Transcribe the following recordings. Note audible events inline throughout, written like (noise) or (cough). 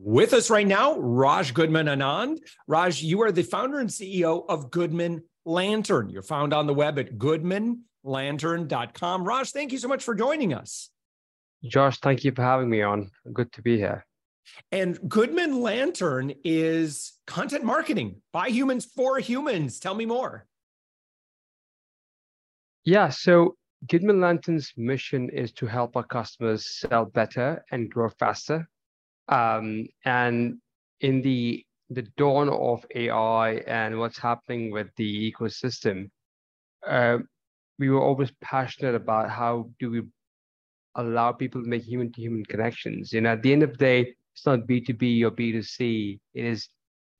With us right now, Raj Goodman Anand. Raj, you are the founder and CEO of Goodman Lantern. You're found on the web at goodmanlantern.com. Raj, thank you so much for joining us. Josh, thank you for having me on. Good to be here. And Goodman Lantern is content marketing by humans for humans. Tell me more. Yeah, so Goodman Lantern's mission is to help our customers sell better and grow faster um, and in the the dawn of AI and what's happening with the ecosystem, uh, we were always passionate about how do we allow people to make human to human connections. You know, at the end of the day, it's not B2B or B2C, it is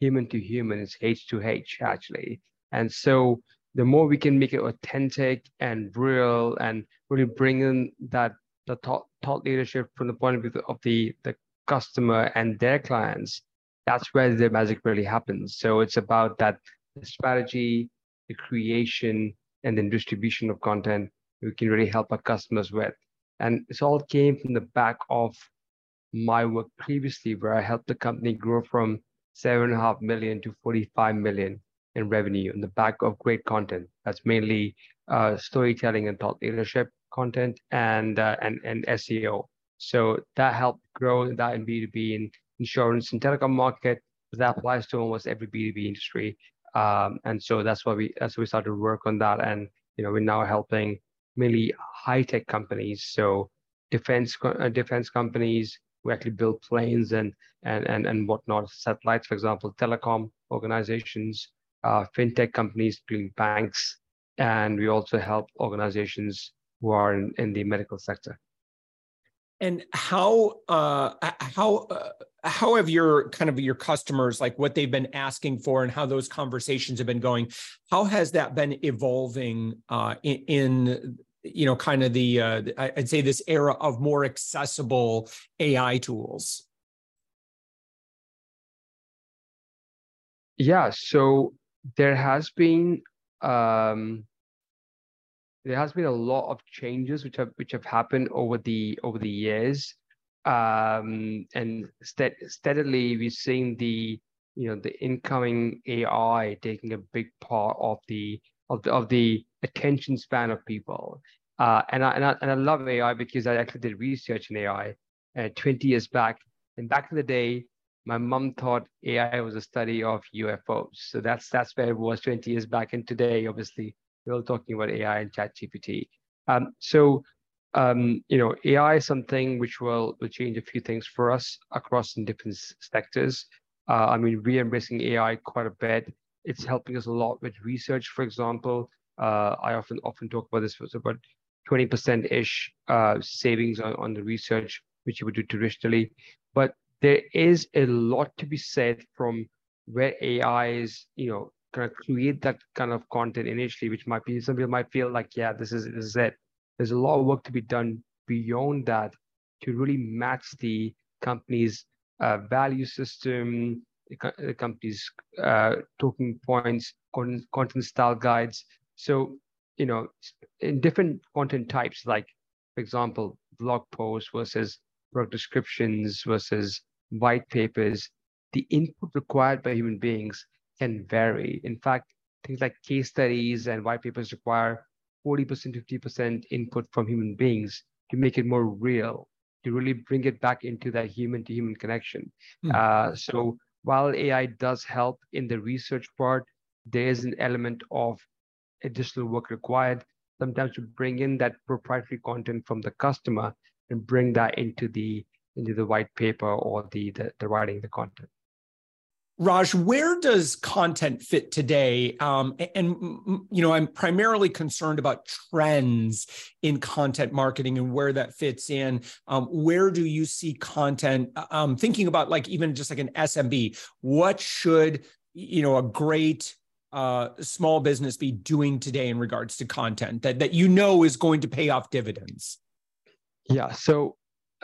human to human, it's H2H actually. And so the more we can make it authentic and real and really bring in that the thought, thought leadership from the point of view of the, the customer and their clients, that's where the magic really happens. So it's about that strategy, the creation, and then distribution of content we can really help our customers with. And this all came from the back of my work previously, where I helped the company grow from seven and a half million to 45 million in revenue on the back of great content. That's mainly uh, storytelling and thought leadership content and, uh, and, and SEO. So that helped grow that in B2B and insurance and telecom market. That applies to almost every B2B industry. Um, and so that's why we that's why we started to work on that. And you know, we're now helping mainly high tech companies. So defense uh, defense companies who actually build planes and and and and whatnot, satellites, for example, telecom organizations, uh, fintech companies, including banks, and we also help organizations who are in, in the medical sector and how uh, how uh, how have your kind of your customers like what they've been asking for and how those conversations have been going how has that been evolving uh, in, in, you know kind of the uh, i'd say this era of more accessible ai tools? Yeah so there has been um, there has been a lot of changes which have which have happened over the over the years um, and st- steadily we're seeing the you know the incoming AI taking a big part of the of the of the attention span of people. Uh, and I, and I and I love AI because I actually did research in AI uh, 20 years back. And back in the day, my mom thought AI was a study of UFOs. So that's that's where it was 20 years back. And today, obviously, we're all talking about AI and ChatGPT. Um, so, um, you know, AI is something which will, will change a few things for us across in different sectors. Uh, I mean, we're embracing AI quite a bit. It's helping us a lot with research, for example. Uh, I often often talk about this. It's about 20% ish uh, savings on, on the research, which you would do traditionally. But there is a lot to be said from where AI is, you know, kind of create that kind of content initially, which might be some people might feel like, yeah, this is this is it. There's a lot of work to be done beyond that to really match the company's uh, value system, the, company's uh, talking points, content, content style guides. So, you know, in different content types, like for example, blog posts versus product descriptions versus white papers, the input required by human beings can vary. In fact, things like case studies and white papers require 40%, 50% input from human beings to make it more real, to really bring it back into that human to human connection. Mm. Uh, so while AI does help in the research part, there is an element of additional work required. Sometimes to bring in that proprietary content from the customer and bring that into the into the white paper or the the, the writing the content. Raj, where does content fit today? Um, and you know, I'm primarily concerned about trends in content marketing and where that fits in. Um, where do you see content? Um, thinking about like even just like an SMB, what should you know a great uh, small business be doing today in regards to content that that you know is going to pay off dividends? Yeah. So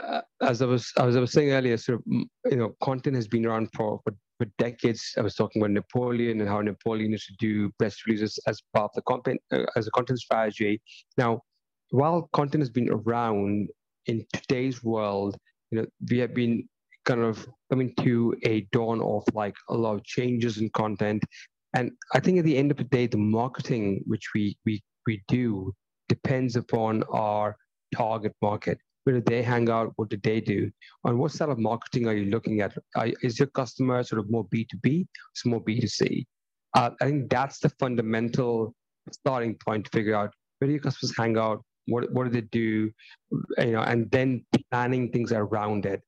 uh, as I was as I was saying earlier, sort of you know, content has been around for, for for decades. I was talking about Napoleon and how Napoleon used to do press releases as part of the content uh, as a content strategy. Now, while content has been around in today's world, you know, we have been kind of coming to a dawn of like a lot of changes in content. And I think at the end of the day, the marketing which we we we do depends upon our target market where do they hang out? What do they do? And what sort of marketing are you looking at? is your customer sort of more B2B? It's more B2C. Uh, I think that's the fundamental starting point to figure out where do your customers hang out? What, what do they do? You know, and then planning things around it.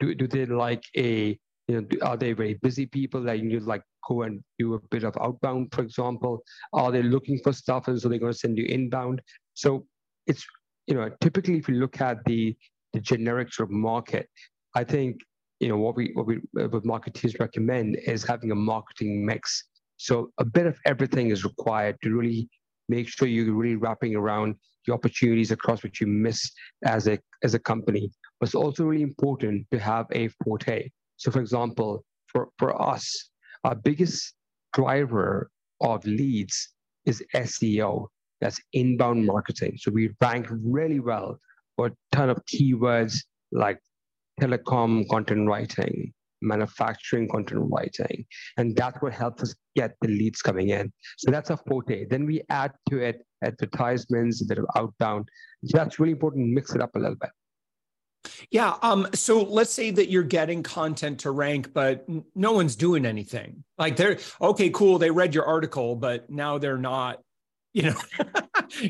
Do, do they like a, you know, are they very busy people that you like go and do a bit of outbound, for example? Are they looking for stuff and so they're going to send you inbound? So it's you know, typically if you look at the the generic sort of market, I think you know what we what we what marketers recommend is having a marketing mix. So a bit of everything is required to really make sure you're really wrapping around the opportunities across which you miss as a as a company. But it's also really important to have a forte. So for example, for, for us, our biggest driver of leads is SEO. That's inbound marketing. So we rank really well for a ton of keywords like telecom content writing, manufacturing content writing. And that's what helps us get the leads coming in. So that's a forte. Then we add to it advertisements, a bit of outbound. So that's really important. Mix it up a little bit. Yeah. Um, so let's say that you're getting content to rank, but no one's doing anything. Like they're okay, cool. They read your article, but now they're not you know (laughs)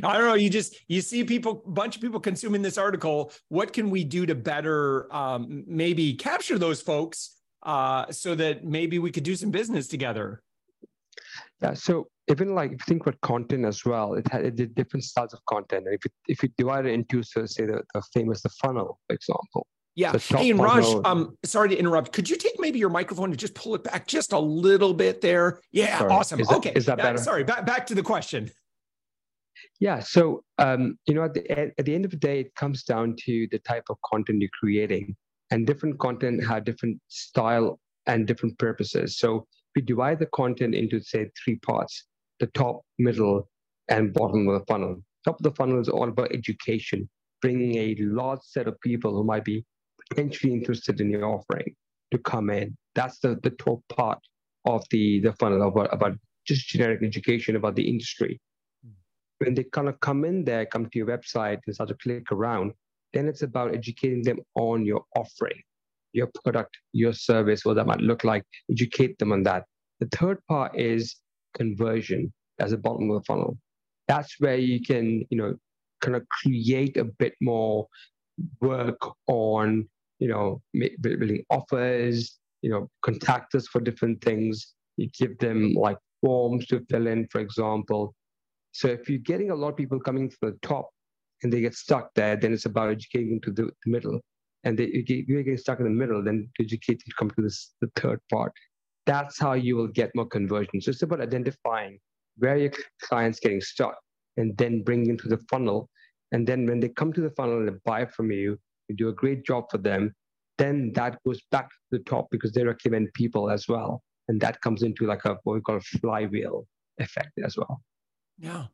i don't know you just you see people bunch of people consuming this article what can we do to better um, maybe capture those folks uh, so that maybe we could do some business together yeah so even like if you think about content as well it had it different styles of content if you if you divide it into so say the, the famous the funnel for example yeah. Hey, and Raj, um, sorry to interrupt. Could you take maybe your microphone and just pull it back just a little bit there? Yeah, sorry. awesome. Is okay. is that better? sorry, back, back to the question. Yeah. So, um, you know, at the, at the end of the day, it comes down to the type of content you're creating. And different content have different style and different purposes. So we divide the content into, say, three parts the top, middle, and bottom of the funnel. Top of the funnel is all about education, bringing a large set of people who might be potentially interested in your offering to come in. That's the, the top part of the, the funnel about, about just generic education about the industry when they kind of come in there, come to your website and start to click around, then it's about educating them on your offering, your product, your service, what that might look like, educate them on that. The third part is conversion as a bottom of the funnel. That's where you can, you know, kind of create a bit more work on, you know, building offers, you know, contact us for different things. You give them like forms to fill in, for example, so if you're getting a lot of people coming from the top and they get stuck there, then it's about educating to the, middle. And they, you're getting stuck in the middle, then educate to come to this, the third part. That's how you will get more conversion. So it's about identifying where your client's getting stuck and then bring them to the funnel. And then when they come to the funnel and buy from you, you do a great job for them, then that goes back to the top because they recommend people as well. And that comes into like a what we call a flywheel effect as well. Yeah.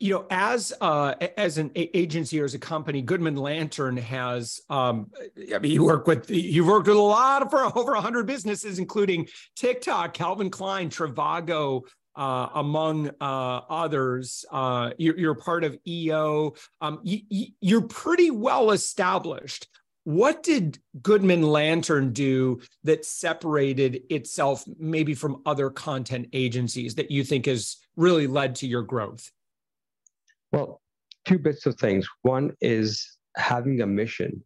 You know, as uh, as an agency or as a company, Goodman Lantern has. Um, I mean, you work with you've worked with a lot of for over hundred businesses, including TikTok, Calvin Klein, Trivago, uh, among uh, others. Uh, you're, you're, part of EO. Um, you, you're pretty well established. What did Goodman Lantern do that separated itself maybe from other content agencies that you think has really led to your growth? Well, two bits of things. One is having a mission.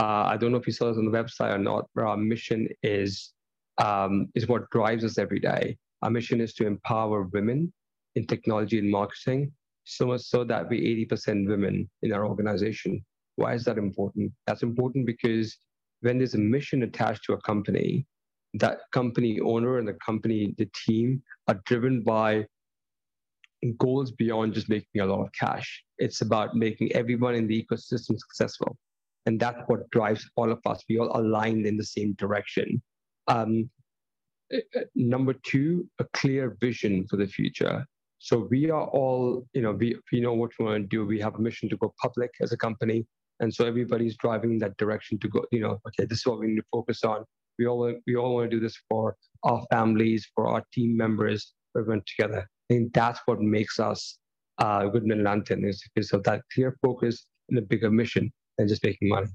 Uh, I don't know if you saw this on the website or not, but our mission is um, is what drives us every day. Our mission is to empower women in technology and marketing, so much so that we're 80% women in our organization. Why is that important? That's important because when there's a mission attached to a company, that company owner and the company, the team are driven by goals beyond just making a lot of cash. It's about making everyone in the ecosystem successful. And that's what drives all of us. We all aligned in the same direction. Um, uh, uh, number two, a clear vision for the future. So we are all, you know, we, we know what we want to do. We have a mission to go public as a company. And so everybody's driving in that direction to go, you know, okay, this is what we need to focus on. We all, we all want to do this for our families, for our team members, everyone together. I think that's what makes us uh, Goodman Lantern is because of that clear focus and a bigger mission than just making money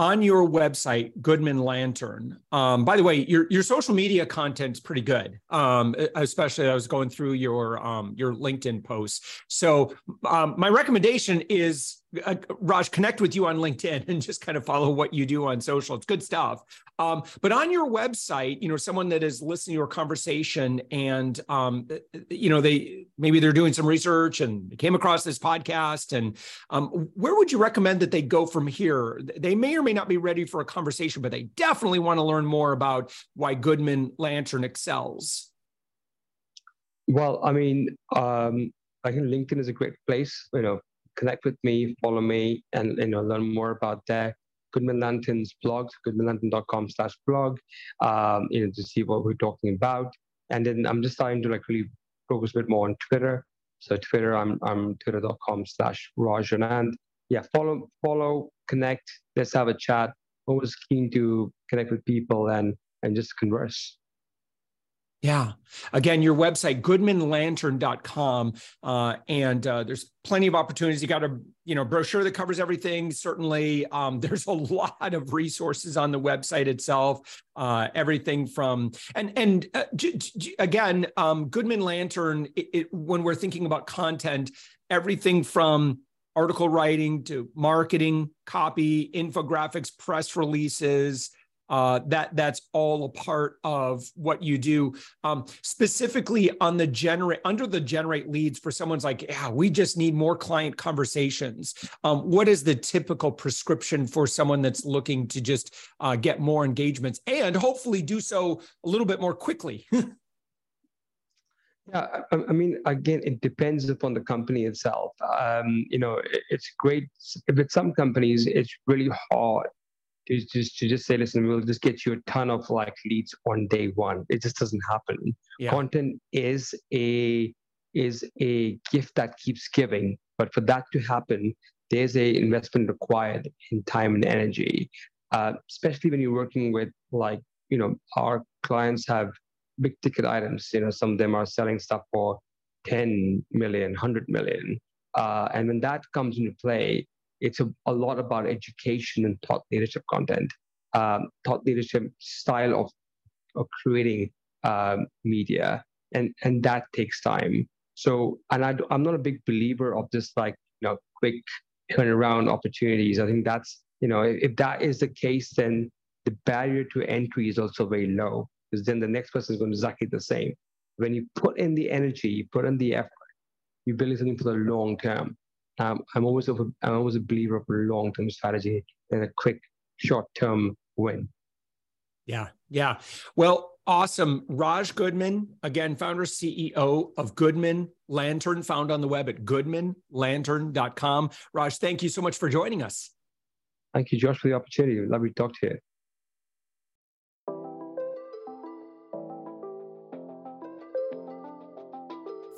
on your website, Goodman Lantern. Um, by the way, your your social media content's pretty good. Um, especially I was going through your um, your LinkedIn posts. So um, my recommendation is uh, Raj, connect with you on LinkedIn and just kind of follow what you do on social. It's good stuff. Um, but on your website, you know, someone that is listening to your conversation and, um, you know, they maybe they're doing some research and came across this podcast. And um, where would you recommend that they go from here? They may or may not be ready for a conversation, but they definitely want to learn more about why Goodman Lantern excels. Well, I mean, um, I think LinkedIn is a great place. You know, connect with me, follow me, and you know learn more about that. Goodman Lantern's blog, goodmanlantern.com slash blog, um, you know, to see what we're talking about. And then I'm just starting to like really focus a bit more on Twitter. So Twitter, I'm I'm twitter.com slash Raj Anand. Yeah, follow, follow, connect. Let's have a chat. Always keen to connect with people and and just converse. Yeah. Again, your website, goodmanlantern.com. Uh, and uh, there's plenty of opportunities. You got a you know brochure that covers everything. Certainly, um, (laughs) there's a lot of resources on the website itself. Uh, everything from and and uh, again, um, Goodman Lantern. It, it, when we're thinking about content, everything from article writing to marketing, copy, infographics, press releases uh, that that's all a part of what you do. Um, specifically on the generate under the generate leads for someone's like, yeah, we just need more client conversations. Um, what is the typical prescription for someone that's looking to just uh, get more engagements and hopefully do so a little bit more quickly? (laughs) Yeah, I, mean, again, it depends upon the company itself. Um, you know, it, it's great. With some companies, it's really hard to just to just say, listen, we'll just get you a ton of like leads on day one. It just doesn't happen. Yeah. Content is a is a gift that keeps giving, but for that to happen, there's a investment required in time and energy. Uh, especially when you're working with like you know our clients have big ticket items. You know, some of them are selling stuff for 10 million, 100 million. Uh, and when that comes into play, it's a, a lot about education and thought leadership content, um, thought leadership style of, of creating um, media, and and that takes time. So, and I, I'm not a big believer of just like you know quick turnaround opportunities. I think that's you know if, if that is the case, then the barrier to entry is also very low because then the next person is going to exactly the same. When you put in the energy, you put in the effort, you build something for the long term um, I'm always a, I'm always a believer of a long term strategy than a quick short term win. Yeah, yeah. Well, awesome. Raj Goodman, again, founder CEO of Goodman Lantern, found on the web at goodmanlantern.com. Raj, thank you so much for joining us. Thank you, Josh, for the opportunity. Lovely to talk to you.